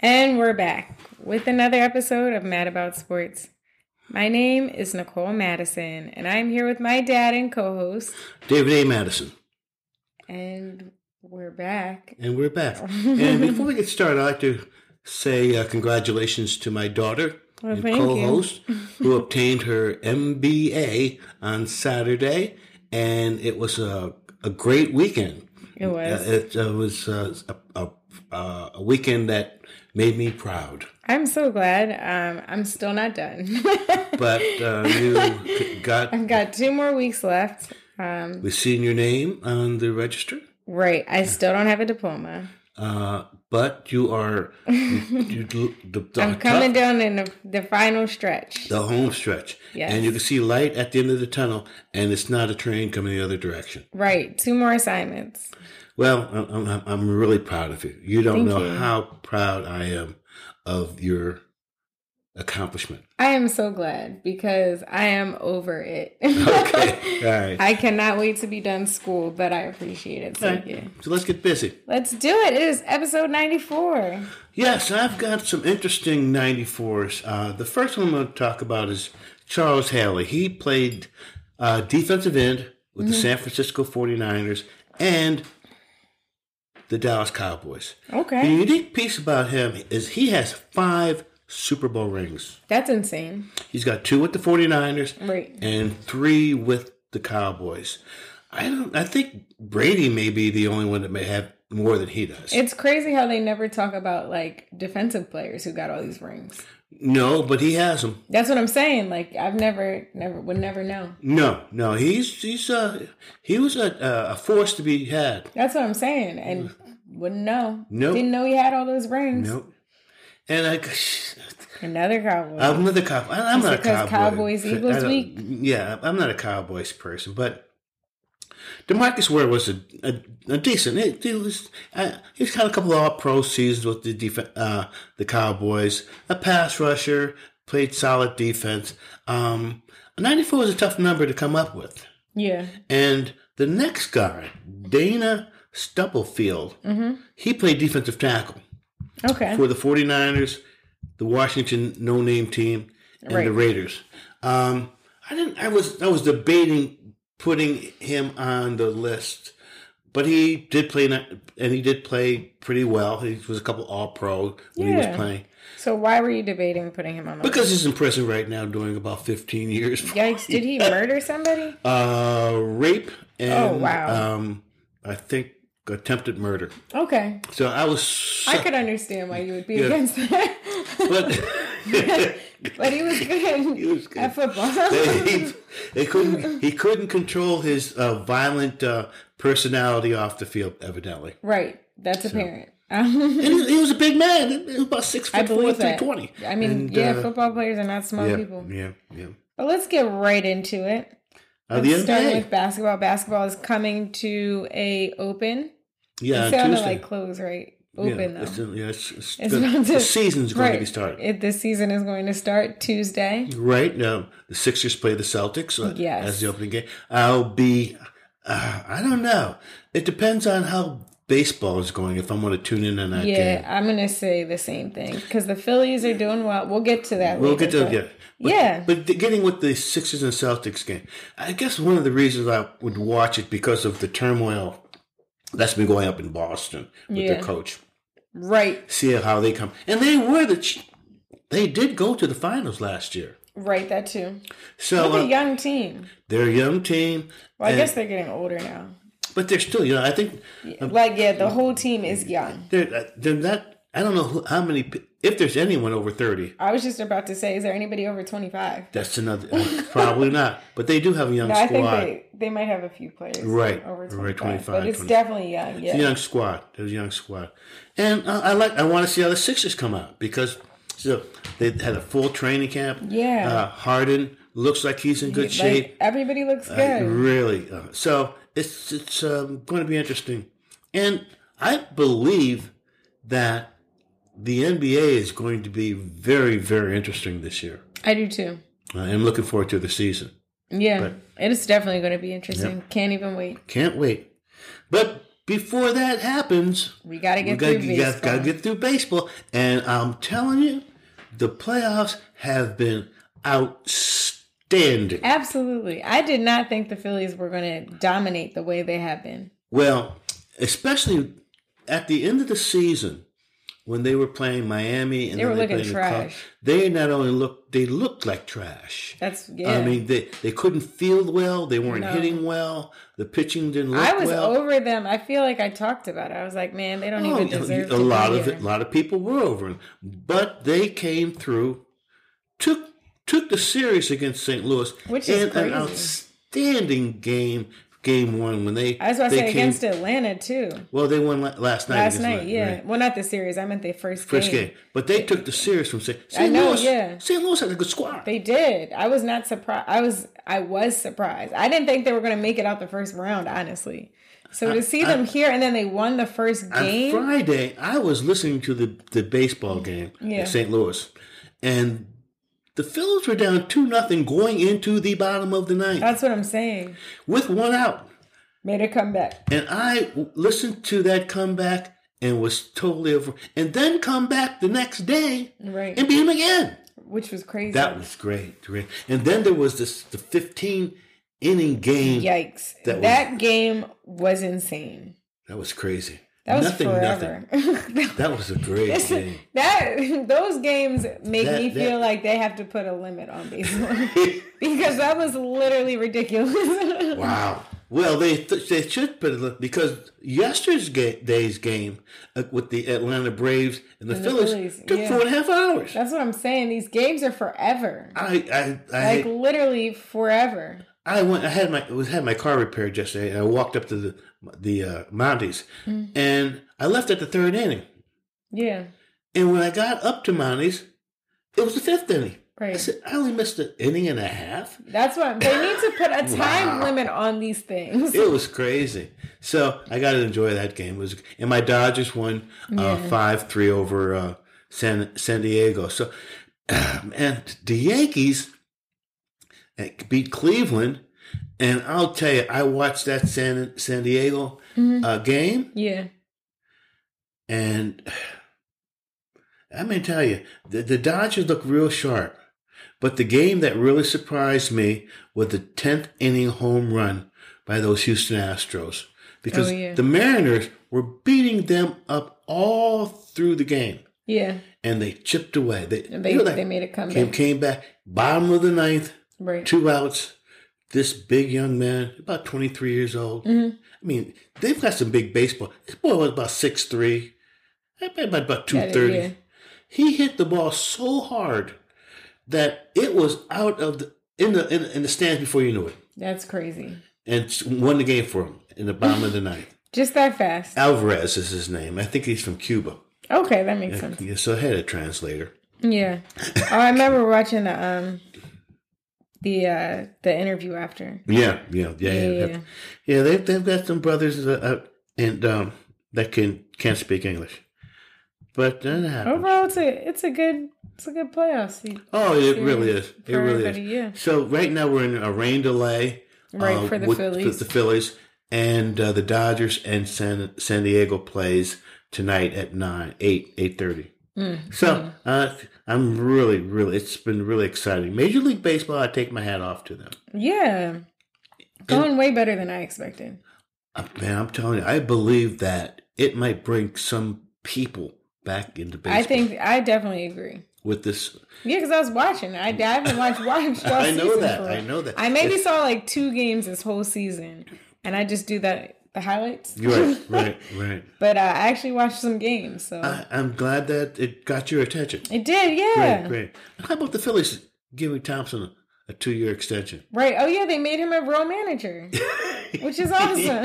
And we're back with another episode of Mad About Sports. My name is Nicole Madison, and I'm here with my dad and co host. David A. Madison. And we're back. And we're back. and before we get started, I'd like to say uh, congratulations to my daughter Well, and co host who obtained her MBA on Saturday. And it was a, a great weekend. It was. Uh, it uh, was uh, a, a, a weekend that made me proud. I'm so glad. Um, I'm still not done. But uh, you got, I've got two more weeks left. Um, we've seen your name on the register. right. I still don't have a diploma. Uh, but you are you, you, the, the, I'm coming down in the, the final stretch. the home stretch, Yes. and you can see light at the end of the tunnel, and it's not a train coming the other direction. Right. Two more assignments. Well, I'm, I'm, I'm really proud of you. You don't Thank know you. how proud I am of your accomplishment. I am so glad because I am over it. Okay, all right. I cannot wait to be done school, but I appreciate it. So, yeah. So let's get busy. Let's do it. It is episode 94. Yes, I've got some interesting 94s. Uh, the first one I'm going to talk about is Charles Haley. He played uh, defensive end with the San Francisco 49ers and the Dallas Cowboys. Okay. The unique piece about him is he has five Super Bowl rings. That's insane. He's got two with the 49ers Right. and three with the Cowboys. I don't I think Brady may be the only one that may have more than he does. It's crazy how they never talk about like defensive players who got all these rings. No, but he has them. That's what I'm saying. Like I've never, never, would never know. No, no, he's he's uh he was a a force to be had. That's what I'm saying, and wouldn't know. Nope. Didn't know he had all those rings. Nope. And I, Another cowboy. I'm not a cow. I- I'm not a because cowboy. Cowboys, Eagles week? Yeah, I'm not a Cowboys person, but Demarcus Ware was a, a, a decent. He, he was uh, he's had a couple of All Pro seasons with the def- uh, the Cowboys. A pass rusher, played solid defense. Um, 94 is a tough number to come up with. yeah. And the next guy, Dana Stubblefield, he played defensive tackle Okay. for the 49ers, the Washington no name team, and the Raiders. Um, I didn't I was I was debating putting him on the list. But he did play, and he did play pretty well. He was a couple All Pro when he was playing. So why were you debating putting him on the Because he's in prison right now, doing about fifteen years. Yikes! Did he murder somebody? Uh, rape and Oh, wow. um, I think attempted murder. Okay, So I was, I could understand why you would be Yeah. against that. but but he was good, He was good. at football. he, he couldn't he couldn't control his uh, violent uh, personality off the field, evidently. right, that's apparent. Um, And he, he was a big man. He was about six foot four, three twenty. I mean, And, yeah, uh, football players are not small yeah, people. yeah, yeah. But let's get right into it. Uh, the start with basketball. Basketball is coming to a open. yeah, it on sounded Tuesday. like close, right? Open yeah, though. It's, yeah, it's, it's, It's the, about to- the season's going to be starting. It, this season is going to start Tuesday. Right now, the Sixers play the Celtics uh, Yes. as the opening game. I'll be, uh, I don't know. It depends on how baseball is going. If I'm going to tune in on that Yeah, game, I'm gonna say the same thing because the Phillies are doing well. We'll get to that. we'll later, get to but- yeah. But, Yeah. but getting with the Sixers and Celtics game, I guess one of the reasons I would watch it because of the turmoil that's been going up in Boston with Yeah. their coach. Right, See how they come, and they were the, they did go to the finals last year. right. That too. So Look uh, a young team. they're a young team, Well, I and- guess they're getting older now. but they're still, you know, I think Like, yeah, the whole team is young. They're, uh, they're not. I don't know who, how many. If there's anyone over thirty, I was just about to say, is there anybody over 25? that's another. uh, probably not. But they do have a young No, I think squad. they, they might have a few players Right, over right, 25, 25, but it's 20. definitely young. Yeah, It's a young squad. There's a young squad, and uh, I like. I want to see how the Sixers come out because so they had a full training camp. Yeah. Uh, Harden looks like he's in good shape. everybody looks Uh, good. really. Uh, so it's it's um, going to be interesting, and I believe that the NBA is going to be very very interesting this year. I do too. Uh, I'm looking forward to the season. Yeah, But- it is definitely going to be interesting. Can't even wait. Can't wait. But before that happens, We got to get got through baseball. got to get through baseball. And I'm telling you, the playoffs have been outstanding. Absolutely. I did not think the Phillies were going to dominate the way they have been. Well, especially at the end of the season when they were playing Miami and They were looking played the they not only looked they looked like trash. That's yeah. I mean, they they couldn't field well. They weren't No. hitting well. The pitching didn't look I was well. over them. I feel like I talked about it. I was like, man, they don't Oh, even deserve a to lot be of it, a lot of people were over them, but they came through, took took the series against St. Louis, Which is an outstanding game. Game one when they I was about to say came, against Atlanta too. well they won last night Last night, Atlanta, yeah. right. Well, not the series. I meant their first, first game. game, but they took the series from St. I know, Louis. yeah. St. Louis had a good squad. They did. I was not surprised. I was. I was surprised. I didn't think they were going to make it out the first round. Honestly. So to see them here and then they won the first On game. Friday, I was listening to the, the baseball game Yeah. in St. Louis, and the Phillies were down two nothing going into the bottom of the ninth That's what I'm saying. with one out. Made a comeback. And I listened to that comeback and was totally over. And then come back the next day Right. and beat him again. Which was crazy. That was great, great. And then there was this the 15 inning game. Yikes. That That, was- game was insane. That was crazy. That was nothing, forever. nothing. That was a great game. that those games make That- me that- feel like they have to put a limit on baseball because that was literally ridiculous. Wow. Well, they th- they should put it because yesterday's game uh, with the Atlanta Braves and the, And the Phillies, Phillies, took yeah. four and a half hours. That's what I'm saying. These games are forever. I I I, Like literally forever. I went. I had my was had my car repaired yesterday, and I walked up to the the uh, Mounties, Mm. and I left at the third inning. Yeah. And when I got up to Mounties, it was the fifth inning. Right. I said, I only missed an inning and a half. That's what they need to put a time Wow. limit on these things. It was crazy. So I got to enjoy that game. It was and my Dodgers won uh, Yeah. five three over uh, San San Diego. So and the Yankees uh, beat Cleveland, and I'll tell you, I watched that San San Diego Mhm. uh, game, Yeah. and I may tell you, the, the Dodgers look real sharp. But the game that really surprised me was the tenth inning home run by those Houston Astros because Oh, yeah. the Mariners were beating them up all through the game, Yeah. and they chipped away. They And They, you know, that they made a came comeback. came back bottom of the ninth, Right. two outs. This big young man, about twenty three years old. Mhm. I mean, they've got some big baseball. This boy was about six three, about about two Got it, thirty. yeah. He hit the ball so hard that it was out of the in the in, in the stands before you knew it, That's crazy. and won the game for him in the bottom of the ninth. Just that fast. Alvarez is his name. I think he's from Cuba. Okay, that makes sense. Yeah, so I had a translator. Yeah. Oh, I remember watching the um the uh the interview after. Yeah, yeah, yeah, yeah. Yeah. Yeah, they've they've got some brothers uh, uh, and um, that can can't speak English, but that happens. Overall, it's a it's a good it's a good playoff seat. Oh, it really is. It really is. Yeah. So right now we're in a rain delay. Right, uh, for the with Phillies. The, the Phillies and uh, the Dodgers and San San Diego plays tonight at nine eight eight thirty. Mm. So uh, I'm really really it's been really exciting. Major League Baseball, I take my hat off to them. Yeah. Going way better than I expected. Uh, man, I'm telling you, I believe that it might bring some people back into baseball. I think I definitely agree. with this, Yeah, because I was watching. I, I haven't watched watched all I know that. for I know that. I maybe saw like two games this whole season, and I just do that the highlights. right, right, right. But uh, I actually watched some games, so I, I'm glad that it got your attention. it did. Yeah. Great, great. How about the Phillies giving Thompson a, a two-year extension? Right. Oh yeah, they made him a real manager, which is awesome.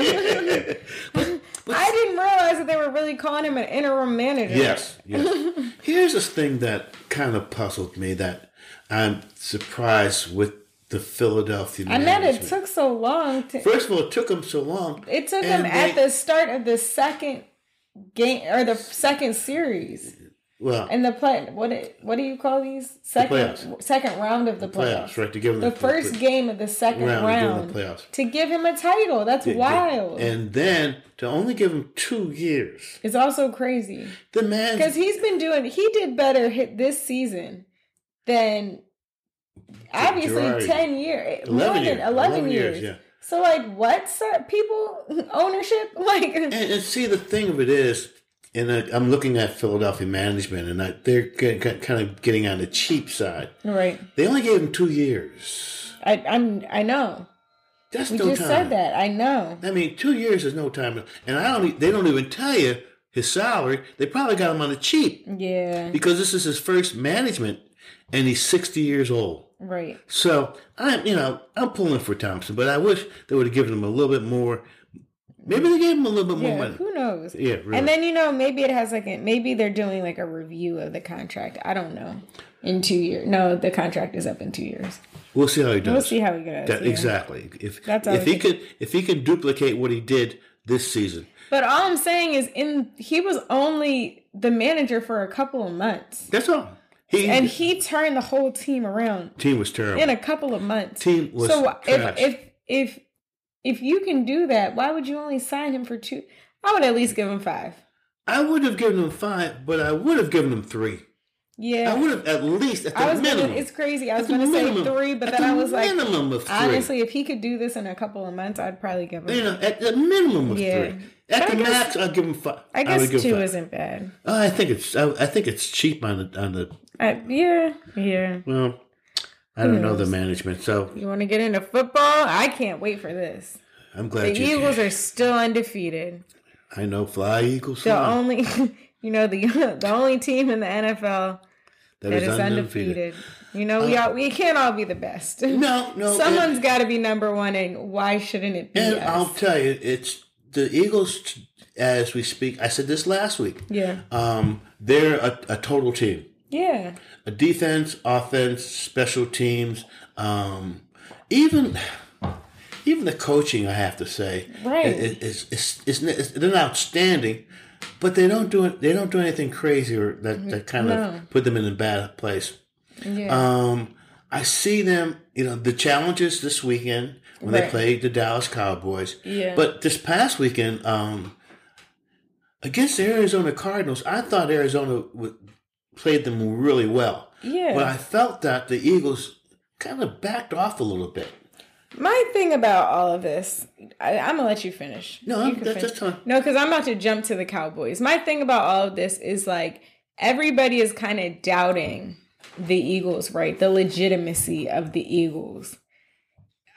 I didn't realize that they were really calling him an interim manager. Yes, yes. Here's this thing that kind of puzzled me that I'm surprised with the Philadelphia. I meant it took so long to. First of all, it took them so long. It took and him at the start of the second game or the second series. Well, And the play, what it- what do you call these second playoffs. second round of the playoffs, playoffs? right? To give them The first game of the second round, round, to give the playoffs. to give him a title. That's Yeah, yeah. wild. And then to only give him two years, it's also crazy the man. because he's been doing. He did better hit this season than obviously Girardi. ten years, eh, more 11 than years, eleven, 11 years. years, yeah. So like, what sir, people ownership like? And, and see, the thing of it is, and I, I'm looking at Philadelphia management, and I, they're kind of getting on the cheap side. right. They only gave him two years. I I'm I know. That's We no just time. said that. I know. I mean, two years is no time. And I don't. They don't even tell you his salary. They probably got him on the cheap Yeah. because this is his first management, and he's 60 years old. Right. So I'm, you know, I'm pulling for Thompson, but I wish they would have given him a little bit more. Maybe they gave him a little bit more Yeah. money. Who knows? Yeah, really. And then you know maybe it has like a maybe they're doing like a review of the contract. I don't know. In two years. No, the contract is up in two years. we'll see how he does. We'll see how he goes. That- yeah. Exactly. If That's all if he could if he can duplicate what he did this season, But all I'm saying is in he was only the manager for a couple of months. that's all. He And he turned the whole team around team was terrible. in a couple of months. Team was so if if if if you can do that, why would you only sign him for two? I would at least give him five. I would have given him five, but I would have given him three. Yeah. I would have at least at the I was minimum. gonna, it's crazy. I was going to say three, but then the I was like, minimum of three. honestly, if he could do this in a couple of months, I'd probably give him. you know, at the minimum of Yeah. three. At But the I guess- max, I'll give him five. I guess give two five. isn't bad. Oh, I think it's. I, I think it's cheap on the on the. I, yeah, yeah. Well, I don't know the management, so You want to get into football? I can't wait for this. I'm The glad you. Eagles are still undefeated. I know, fly Eagles. The fly. only, you know, the the only team in the NFL that that is is undefeated. undefeated. You know, we all we can't all be the best. No, no. Someone's got to be number one, and why shouldn't it be and us? I'll tell you, it's the Eagles. As we speak, I said this last week. yeah, Um, they're a, a total team. yeah, a defense, offense, special teams, um, even even the coaching. I have to say, Right. is is, is, is they're not outstanding, but they don't do it. They don't do anything crazy or that, that kind No. of put them in a bad place. yeah. Um, I see them. You know the challenges this weekend when they Right. play the Dallas Cowboys. Yeah. But this past weekend, um, against the Arizona Cardinals, I thought Arizona would, played them really well. yeah. But I felt that the Eagles kind of backed off a little bit. My thing about all of this, I, I'm gonna let you finish. No, you that's- finish. fine. No, because I'm about to jump to the Cowboys. My thing about all of this is like everybody is kind of doubting the Eagles, right? The legitimacy of the Eagles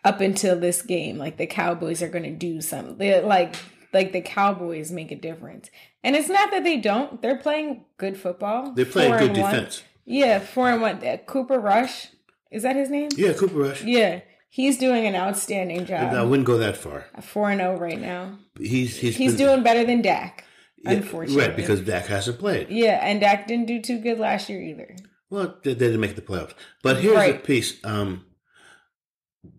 up until this game. Like the Cowboys are gonna do something. They're like like the Cowboys make a difference. And it's not that they don't. They're playing good football. They're playing good and one. defense. Yeah, four and one. Uh, Cooper Rush. Is that his name? Yeah, Cooper Rush. Yeah, he's doing an outstanding job. I wouldn't go that far. Four and zero right now. He's he's He's been- doing better than Dak. yeah, unfortunately, right because Dak hasn't played. yeah, and Dak didn't do too good last year either. Well, they, they didn't make the playoffs. But here's the Right. piece: um,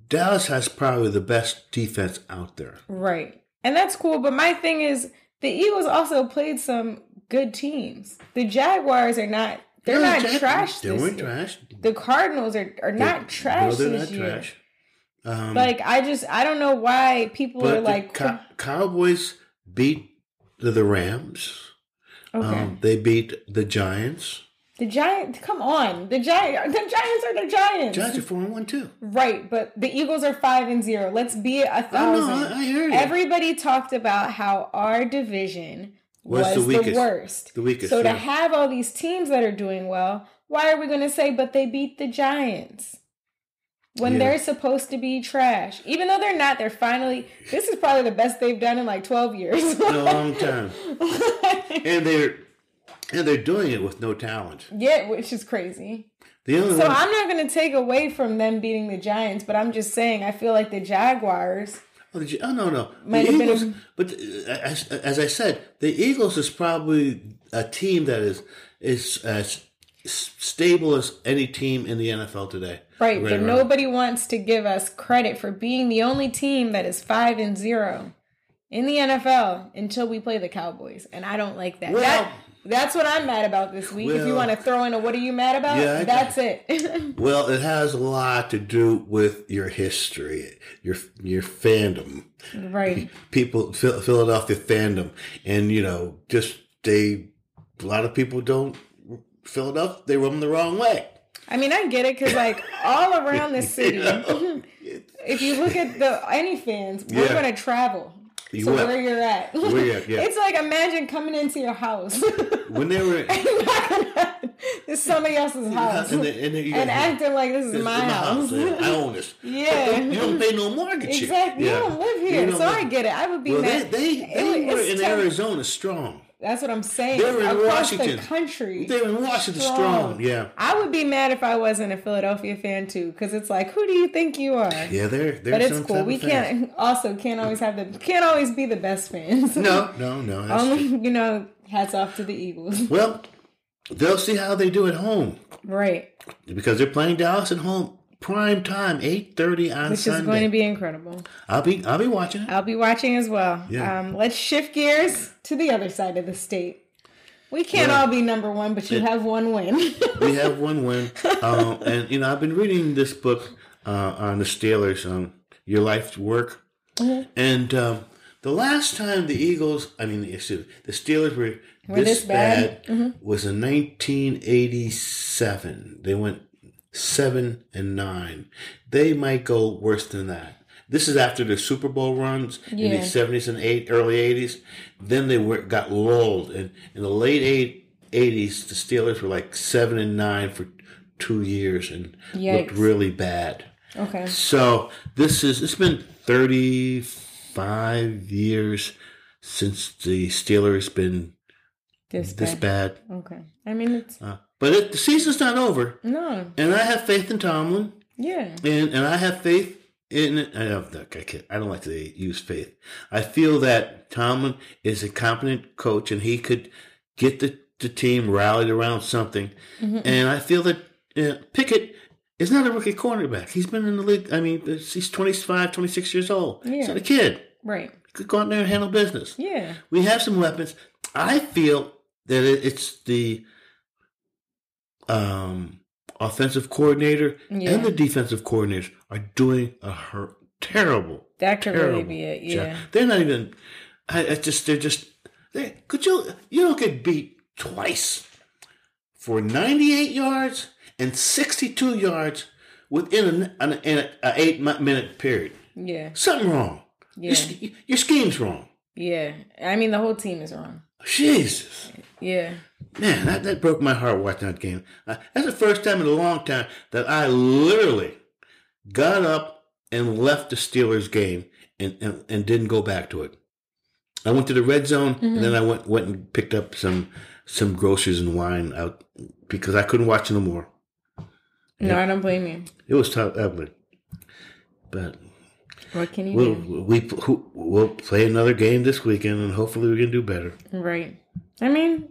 Dallas has probably the best defense out there. Right, and that's cool. But my thing is, the Eagles also played some good teams. The Jaguars are not. They're No, not trash. They weren't trash. The Cardinals are are not trash No, they're this not year. trash. Um, Like I just I don't know why people are like Cow- Cowboys beat the, the Rams. okay Um, they beat the Giants. the Giants. Come on, the Giant the Giants are the Giants. Giants are four and one too. Right, but the Eagles are five and zero. Let's be a thousand. know. I, I hear you. Everybody talked about how our division Was was, the the, worst. The weakest, So to have all these teams that are doing well, why are we going to say, but they beat the Giants? When Yeah. they're supposed to be trash. Even though they're not, they're finally, this is probably the best they've done in like 12 years. in a long time, and they're and they're doing it with no talent. yeah, which is crazy. The only So one, I'm not going to take away from them beating the Giants, but I'm just saying I feel like the Jaguars. oh, the oh, no no the Might have been Eagles. a- but uh, as, as I said, the Eagles is probably a team that is is as stable as any team in the NFL today. Right, but around. nobody wants to give us credit for being the only team that is five and zero in the NFL until we play the Cowboys, and I don't like that. Well- that That's what I'm mad about this week. if you want to throw in a what are you mad about? Yeah, that's it. Well, it has a lot to do with your history, your your fandom, right. people Philadelphia fandom, and you know, just they a lot of people don't Philadelphia they run them the wrong way. I mean, I get it because like all around the city, You know? if you look at the any fans, we're Yeah. going to travel. You So where you're at. Where you're at, yeah. It's like imagine coming into your house. when they were this somebody else's house. and, and, and acting like this is this is my, house. yeah, I own this. Yeah. you don't pay no mortgage. Exactly. Yeah. You don't live here, don't so I get it. I would be Well, they mad. they, they was- were in tough. Arizona strong. That's what I'm saying. They were in Across Washington. the country. They were in Washington strong. Yeah. I would be mad if I wasn't a Philadelphia fan too, because it's like, who do you think you are? Yeah, they're they're but it's cool. We can't also can't always have the can't always be the best fans. No, no, no. Only true. you know, hats off to the Eagles. Well, they'll see how they do at home right. because they're playing Dallas at home prime time, eight thirty on Which Sunday. is going to be incredible. I'll be I'll be watching it. I'll be watching as well. Yeah. Um, let's shift gears to the other side of the state. We can't Yeah. all be number one, but you have one win. we have one win, um, and you know I've been reading this book uh, on the Steelers, um, Your Life's Work, Mm-hmm. and um, the last time the Eagles, I mean, excuse the Steelers were, Were this, this bad? Mm-hmm. bad, was in 1987. They went seven and nine. They might go worse than that. This is after the Super Bowl runs in the 70s and eight, early 80s. Then they were got lulled, and in the late eight, 80s, the Steelers were like seven and nine for two years and looked really bad. okay. So this is it's been 35 years since the Steelers been This, this bad. bad. Okay. I mean, it's Uh, but it, the season's not over, no. and I have faith in Tomlin, Yeah. and and I have faith in. I don't, I can't, I don't like to use faith. I feel that Tomlin is a competent coach, and he could get the, the team rallied around something. Mm-hmm. And I feel that uh, Pickett is not a rookie cornerback. He's been in the league. I mean, he's 25, 26 years old. Yeah. He's not a kid. Right. He could go out there and handle business. Yeah. We have some weapons. I feel that it's the um, offensive coordinator Yeah. and the defensive coordinators are doing a her- terrible, That could really be it. job. Yeah. They're not even. I, I just they're just. They, could you you don't get beat twice for ninety eight yards and sixty two yards within an, an, an, an eight minute period. Yeah. Something wrong. Yeah. Your, your scheme's wrong. Yeah. I mean, the whole team is wrong. Jesus. Yeah. Man, that, that broke my heart watching that game. Uh, that's the first time in a long time that I literally got up and left the Steelers game and, and, and didn't go back to it. I went to the red zone and then I went went and picked up some some groceries and wine out because I couldn't watch no more. No, I don't blame you. It was tough, ugly. But What can you we'll do? we we'll play another game this weekend and hopefully we can do better. Right. I mean,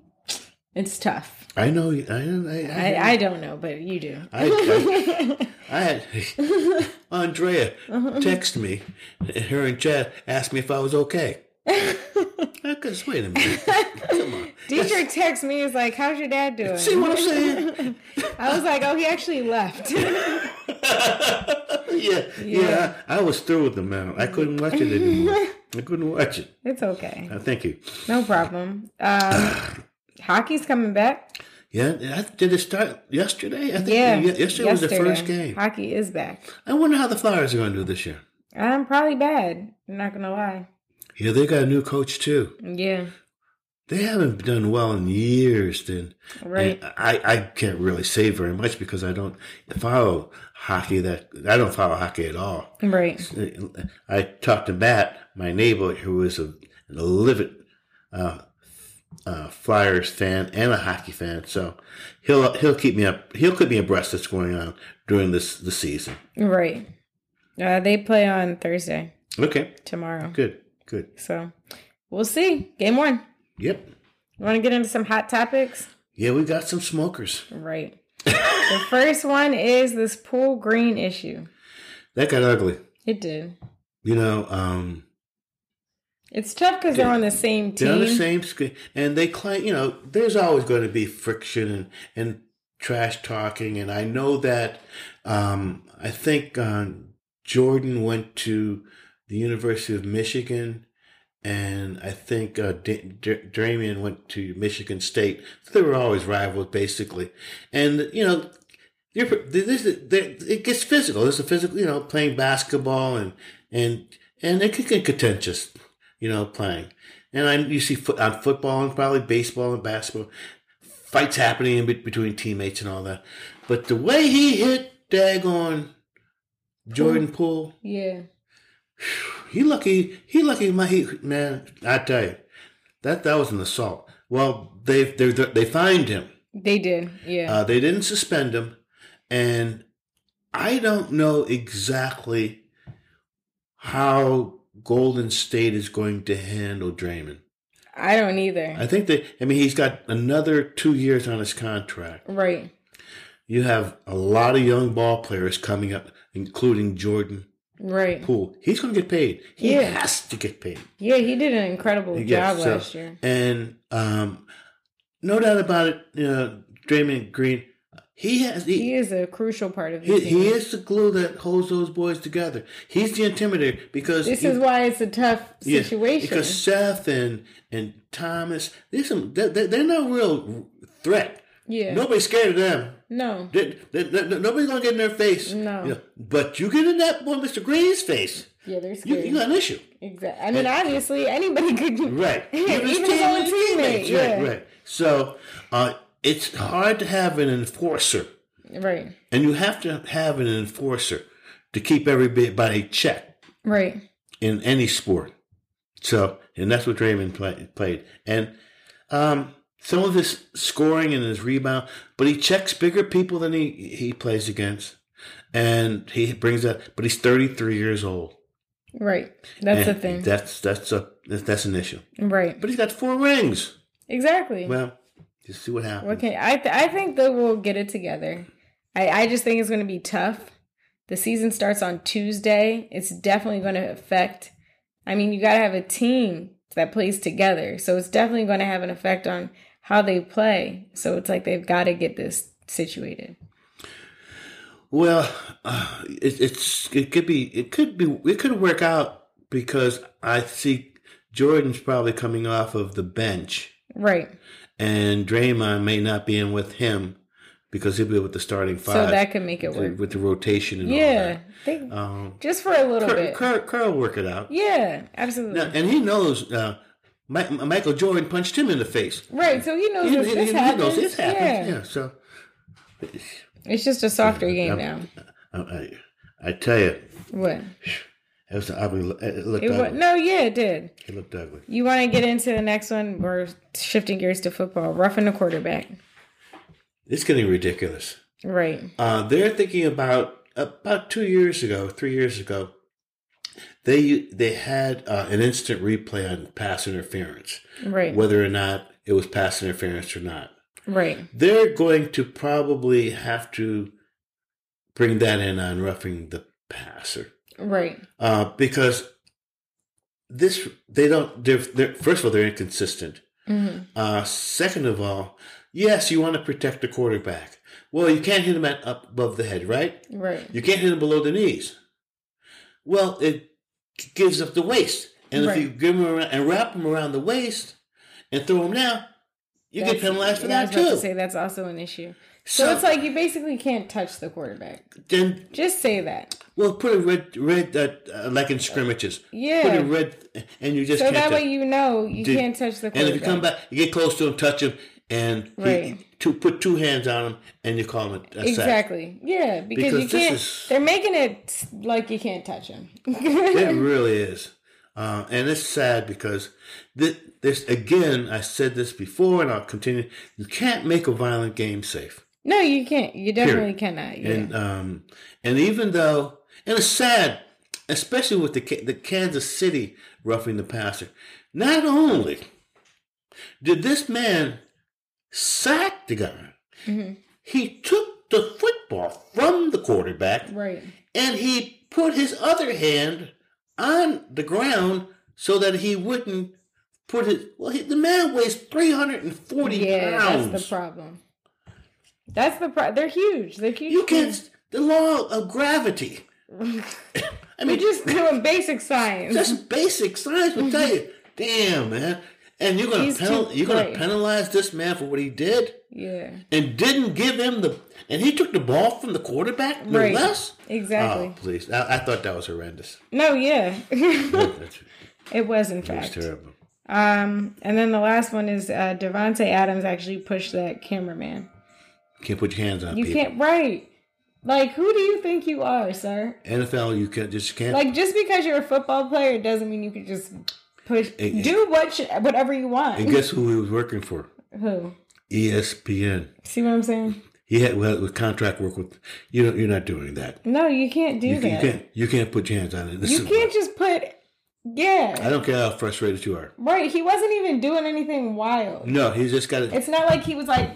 it's tough. I know. I I, I, I, don't know, but you do. I, I, I had Andrea Uh-huh. text me. Her and Chad asked me if I was okay. I because wait a minute, come on. Dietrich texts me, is like, How's your dad doing? See what I'm saying? I was like, Oh, he actually left. yeah, yeah. I, I was through with the man. I couldn't watch it anymore. I couldn't watch it. it's okay. Uh, thank you. No problem. Um, hockey's coming back. Yeah, I- did it start yesterday? I think Yeah. ye- yesterday, was the first game. Hockey is back. I wonder how the Flyers are going to do this year. I'm probably bad. I'm not gonna lie. Yeah, they got a new coach too. Yeah. They haven't done well in years. Then Right. And I, I can't really say very much because I don't follow hockey. That I don't follow hockey at all. Right. I talked to Matt, my neighbor, who is a, a livid uh, uh, Flyers fan and a hockey fan. So he'll he'll keep me up. He'll keep me abreast of what's going on during this the season. Right. Uh, they play on Thursday Okay, tomorrow. good, good. So we'll see. Game one. Yep. You want to get into some hot topics? Yeah, we got some smokers. Right. the first one is this Poole Green issue. That got ugly. It did. You know, um, It's tough because they're on the same team. They're on the same screen, and they claim, you know, there's always going to be friction and, and trash talking. And I know that um, I think uh, Jordan went to the University of Michigan, and I think uh, D- D- Damian went to Michigan State. So they were always rivals, basically. And you know, you're, this, it gets physical. There's a physical, you know, playing basketball and and and it can get contentious, you know, playing. And I you see foot, on football and probably baseball and basketball fights happening in between teammates and all that. But the way he hit daggone Jordan Poole, yeah, he lucky. He lucky. My he, man, I tell you, that that was an assault. Well, they they they fined him. They did. Yeah. Uh, they didn't suspend him, and I don't know exactly how Golden State is going to handle Draymond. I don't either. I think that I mean he's got another two years on his contract. Right. You have a lot of young ball players coming up, including Jordan Right. Poole. He's going to get paid. He Yeah. has to get paid. Yeah, he did an incredible job so- last year. And um, no doubt about it, you know, Draymond Green, he has he, He is a crucial part of the he, he is the glue that holds those boys together. He's the intimidator because This he- is why it's a tough situation. because Seth and and Thomas, they're some they're they're no real threat. yeah. Nobody's scared of them. No. They, they, they- nobody's gonna get in their face. No. You know, but you get in that boy, Mr. Green's face, Yeah, they're you, scared. you got an issue. exactly. I mean, obviously, anybody could. Right. Even his own teammates, teammate. Yeah. Right, right. So uh, it's hard to have an enforcer, Right. and you have to have an enforcer to keep everybody checked Right. in any sport. So, and that's what Draymond play, played. And um, some of his scoring and his rebound, but he checks bigger people than he, he plays against. And he brings that, but he's 33 years old. Right. That's the thing. That's, that's, a, that's, that's an issue. right. But he's got four rings. Exactly. Well, just see what happens. Okay. I? Th- I think they will get it together. I I just think it's going to be tough. The season starts on Tuesday. It's definitely going to affect. I mean, you got to have a team that plays together, so it's definitely going to have an effect on how they play. So it's like they've got to get this situated. Well, uh, it, it's it could be it could be it could work out because I see Jordan's probably coming off of the bench, Right. and Draymond may not be in with him because he'll be with the starting five. So that could make it work. with the rotation and Yeah. all They, that. Um, just for a little Kerr, bit. Kerr will work it out. Yeah. Absolutely. Now, and he knows uh, Mi- Michael Jordan punched him in the face. right. So he knows He, this, he- this he happens. knows this happens. Yeah. Yeah. so It's just a softer game now. I, I, I tell you, What? it, was, I mean, it looked It ugly. no, yeah, it did. It looked ugly. You want to get into the next one? We're shifting gears to football. Roughing the quarterback. It's getting ridiculous. Right. Uh, they're thinking about about two years ago, three years ago. They they had uh, an instant replay on pass interference, Right. whether or not it was pass interference or not. Right. They're going to probably have to bring that in on roughing the passer Right. uh, because this they don't. They're, they're first of all they're inconsistent. hmm Uh, second of all, yes, you want to protect the quarterback. Well, you can't hit him at up above the head, right? Right. You can't hit him below the knees. Well, it gives up the waist, and if you give him around, and wrap him around the waist and throw him down, you get penalized for yeah, I that too. to say that's also an issue. So, it's like you basically can't touch the quarterback. then Just say that. well, put a red red uh, uh, like in scrimmages. Yeah. Put a red, and you just So that touch- way you know you Did- can't touch the quarterback. and if you come back, you get close to him, touch him, and he, Right. To put two hands on him, and you call him a, a sack. Exactly. Yeah, because, Because you can't. is- They're making it like you can't touch him. It really is. Uh, and it's sad because th- this, again, I said this before and I'll continue. You can't make a violent game safe. no, you can't. You definitely Period. cannot. Yeah. And, um, and even though, and it's sad, especially with the, the Kansas City roughing the passer, not only did this man sack the guy, Mhm. he took the football from the quarterback Right. and he put his other hand on the ground so that he wouldn't put his. Well, he, the man weighs three hundred and forty Yeah, pounds. that's the problem. That's the pro. They're huge. They're huge. you can't. The law of gravity. I We're mean, just doing basic science. that's basic science. will tell you. Damn, man. And you're gonna penal- you're gonna penalize this man for what he did, yeah. and didn't give him the. And he took the ball from the quarterback, no Right. less. Exactly. Oh, please! I, I thought that was horrendous. No, yeah. It was in that's fact. terrible. Um, and then the last one is uh Davante Adams actually pushed that cameraman. Can't put your hands on You people. can't right. Like who do you think you are, sir? NFL, you can't just can't. Like just because you're a football player doesn't mean you can just push eh. do what sh- whatever you want. and guess who he was working for? who? ESPN. See what I'm saying? He had well, with contract work with you. Don't, you're not doing that. No, you can't do You, that. you can't. You can't put your hands on it. This You can't just put yeah. I don't care how frustrated you are. Right, he wasn't even doing anything wild. No, he's just got it It's not like he was like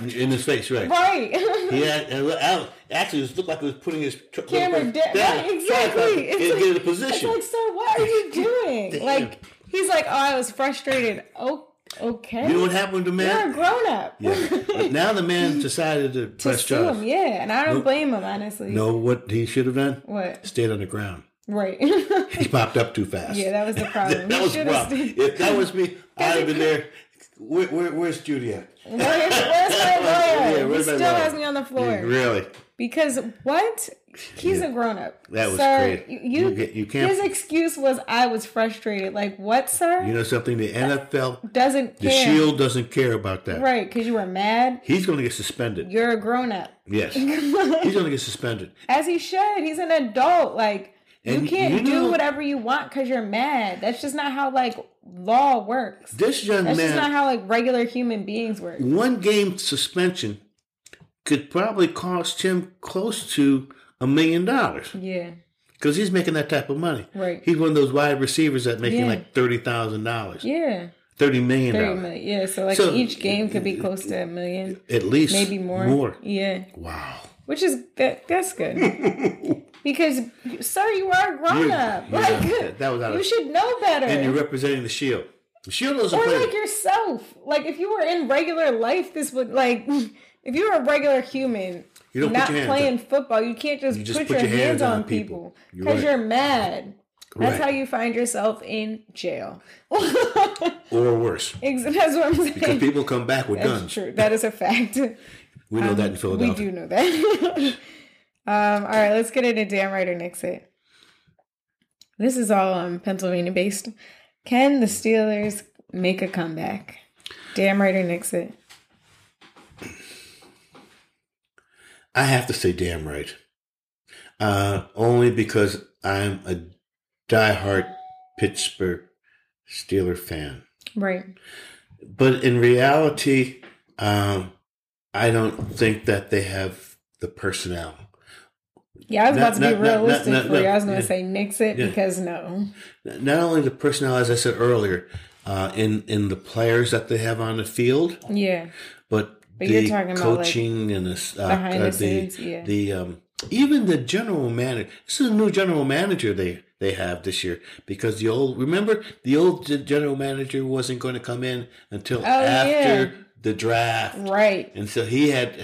in his face, right? right. He had and Al- actually it looked like he was putting his Camera down. Right, exactly. It's get, like- get in a position. like, sir, what are you doing? Like he's like, oh, I was frustrated. Oh, okay. you know what happened to man? You're a grown up. Yeah. But now the man decided to to press sue him, yeah, and I don't Nope. blame him honestly. Know what he should have done? What? Stayed on the ground. Right. He popped up too fast. yeah, that was the problem. that was rough. stayed- If that was me, I'd have been there. Where, where, where's Judy at? Where's, where's my lawyer? Yeah, he my still lawyer? has me on the floor. Yeah, really? Because what? He's Yeah. a grown up. That was sir, great. You, you, You you can't- His excuse was I was frustrated. Like what, sir? You know something? The NFL, Doesn't the care. Shield doesn't care about that. Right, because you were mad. He's going to get suspended. You're a grown up. Yes. He's going to get suspended. As he should. He's an adult. Like you can't you do whatever you want because you're mad. That's just not how like law works. This young That's just not how like regular human beings work. one game suspension could probably cost him close to a million dollars Yeah. because he's making that type of money. Right. He's one of those wide receivers that making Yeah. like thirty thousand dollars, Yeah. Thirty million dollars. Yeah. So like So- each game could be close to a million, at least maybe more. More. Yeah. Wow. Which is that that's good. because sir, you are a grown You- up. yeah, like that was out you of- should know better. And you're representing the Shield. The Shield doesn't or play. like yourself. Like if you were in regular life, this would like if you were a regular human, You don't not playing football, you can't just, You just put, put your, your hands, hands on people people. You're because right. you're mad. That's Right. how you find yourself in jail. or worse, That's what I'm saying. because people come back with That's guns. true. That is a fact. We know that in um, Philadelphia. we do know that. um, all right, let's get into damn right or nix it. This is all um, Pennsylvania based. Can the Steelers make a comeback? Damn right or nix it. I have to say, damn right. Uh, only because I'm a diehard Pittsburgh Steeler fan. Right. But in reality, um, I don't think that they have the personnel. Yeah, I was Not- about to be not- realistic not- for you. I was going to yeah. say nix it Yeah. because no. Not only the personnel, as I said earlier, uh, in in the players that they have on the field, Yeah. but, But the you're talking about, like, coaching and the, uh, behind the uh, the yeah. the um, even the general manager. This is a new general manager they they have this year because the old remember the old general manager wasn't going to come in until Oh, after yeah. the draft, Right. and so he had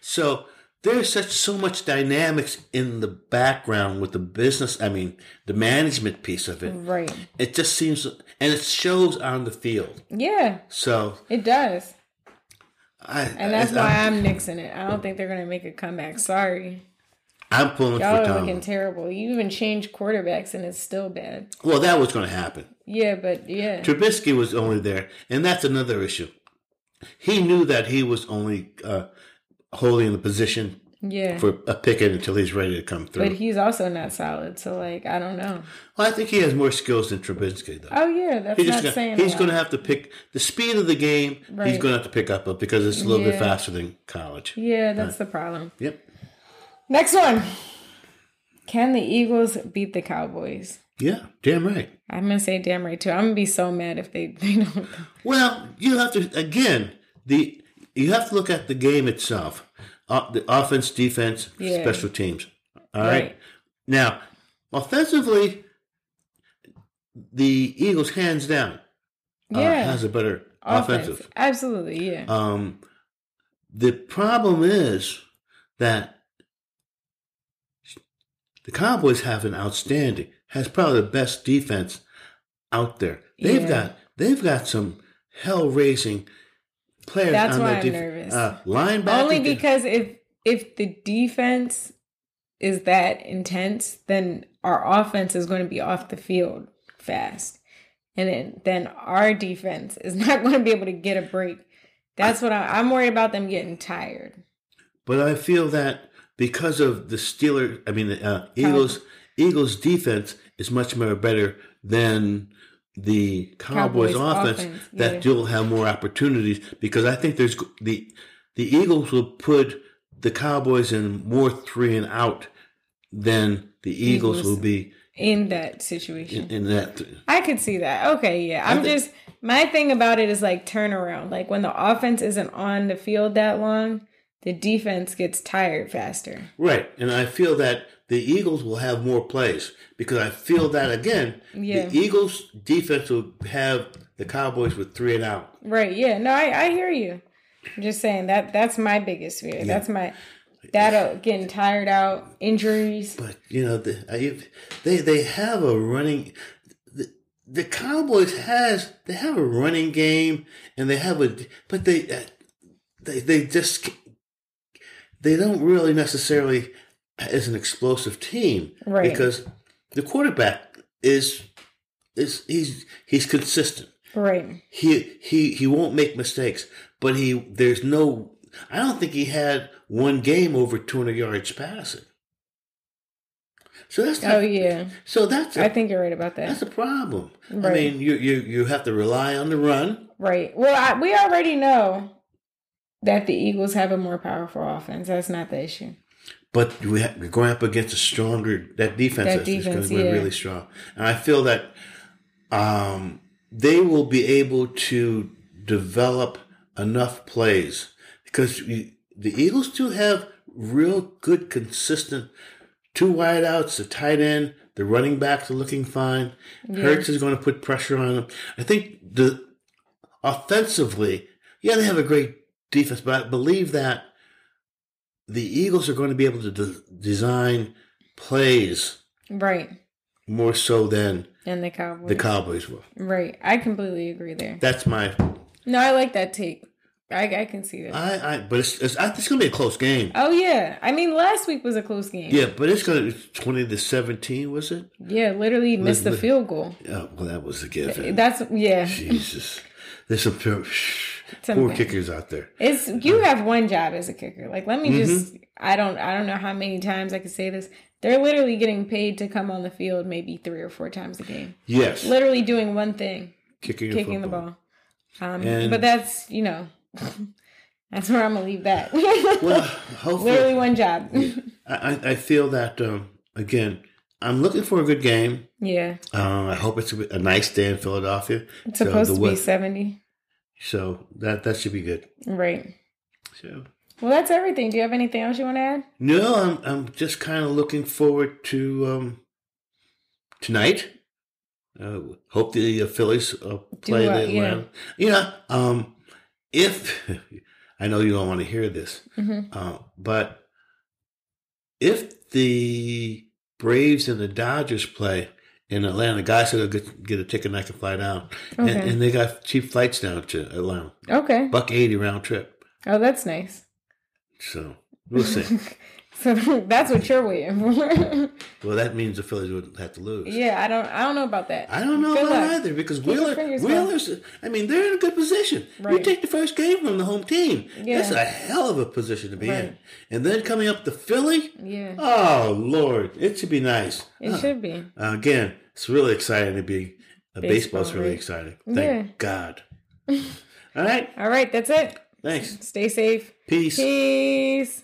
so. There's such so much dynamics in the background with the business. I mean, the management piece of it. Right. It just seems, and it shows on the field. Yeah, So it does. I, And that's I, why I'm nixing it. I don't think they're going to make a comeback. Sorry. I'm pulling Y'all for are looking terrible. You even changed quarterbacks and it's still bad. well, that was going to happen. Yeah, but yeah. Trubisky was only there, and that's another issue. He knew that he was only uh, holding the position Yeah. for a picket until he's ready to come through. But he's also not solid. So, like, I don't know. well, I think he has more skills than Trubisky, though. Oh, yeah. That's He's not gonna, saying he's going to have to pick the speed of the game. He's going to have to pick up uh, because it's a little bit faster than college. Yeah, that's the problem. Yep. Next one. Can the Eagles beat the Cowboys? Yeah. Damn right. I'm going to say damn right, too. I'm going to be so mad if they, they don't. Well, you have to again the you have to look at the game itself, uh, the offense, defense, Yeah. special teams. All right. Right. Now, offensively, the Eagles, hands down, uh, Yeah. has a better Offense. offensive. Absolutely, yeah. Um, the problem is that the Cowboys have an outstanding, has probably the best defense out there. They've Yeah. got they've got some hell raising players That's why I'm def- nervous. Uh, linebacker. Only because if if the defense is that intense, then our offense is going to be off the field fast. And then, then our defense is not going to be able to get a break. That's what I, I'm worried about them getting tired. But I feel that because of the Steelers, I mean, uh, Eagles, Eagles defense is much more better than the Cowboys, Cowboys offense. offense, that yeah. you'll have more opportunities because I think there's the the Eagles will put the Cowboys in more three and out than the Eagles, Eagles. will be In that situation. in, in that. I could see that. Okay, yeah. I'm think- just my thing about it is like turnaround. Like when the offense isn't on the field that long, the defense gets tired faster. Right, and I feel that the Eagles will have more plays because I feel that again, Yeah. the Eagles defense will have the Cowboys with three and out. Right. Yeah. No, I, I hear you. I'm just saying that that's my biggest fear. That's my that uh, getting tired out, injuries. But you know, the, I, they they have a running. The, the Cowboys has they have a running game, and they have a but they uh, they they just they don't really necessarily as an explosive team, Right. Because the quarterback is is he's he's consistent. Right. He he he won't make mistakes, but he there's no. I don't think he had one game over 200 yards passing. So that's Oh yeah. so that's a, I think you're right about that. that's a problem. I mean, you you you have to rely on the run. Right. Well, I, we already know that the Eagles have a more powerful offense. That's not the issue. But we we're going up against a stronger that defense That is, is going to be yeah. really strong, and I feel that um, they will be able to develop enough plays because you, the Eagles do have real good, consistent two wideouts, a tight end, the running backs are looking fine. Hurts is going to put pressure on them. I think the offensively, yeah, they have a great defense, but I believe that the Eagles are going to be able to de- design plays Right. more so than And the Cowboys. the Cowboys will. right. I completely agree there. That's my. No, I like that take. I, I can see that. I. I but it's it's, it's going to be a close game. oh yeah. I mean, last week was a close game. Yeah, but it's going to twenty to seventeen. Was it? Yeah. Literally missed the li- field goal. Yeah, well, that was a given. That's yeah. Jesus, there's some poor, kickers out there. It's you have one job as a kicker. Like let me Mm-hmm. just I don't I don't know how many times I could say this. They're literally getting paid to come on the field maybe three or four times a game. Yes, Literally doing one thing, kicking, kicking the ball. Um And- but that's, you know, that's where I'm gonna leave that. Well, hopefully, literally one job. I, I- I feel that um, again. I'm looking for a good game. yeah. Uh, I hope it's a, a nice day in Philadelphia. It's So supposed to be seventy. So that that should be good. Right. So Well that's everything. Do you have anything else you want to add? no, I'm I'm just kind of looking forward to um, tonight. Uh, hope the uh, Phillies uh, play well, the yeah. Yeah. Um, if I know you don't want to hear this, Mhm. uh, but if the Braves and the Dodgers play in Atlanta, guys will get, get a ticket and I can fly down, and, and they got cheap flights down to Atlanta, Okay. buck eighty round trip. Oh, that's nice. So we'll see. So that's what you're waiting for. well, that means the Phillies would have to lose. yeah, I don't I don't know about that. I don't know Good about luck. either because Keep Wheeler, Wheeler's. I mean, they're in a good position. You take the first game from the home team. Yeah. That's a hell of a position to be in. And then coming up to Philly. Yeah. Oh Lord, it should be nice. It Uh, should be. uh, again, it's really exciting to be. Uh, Baseball, baseball's really right. exciting. Thank Yeah. God. All right. All right, that's it. Thanks. Stay safe. Peace. Peace.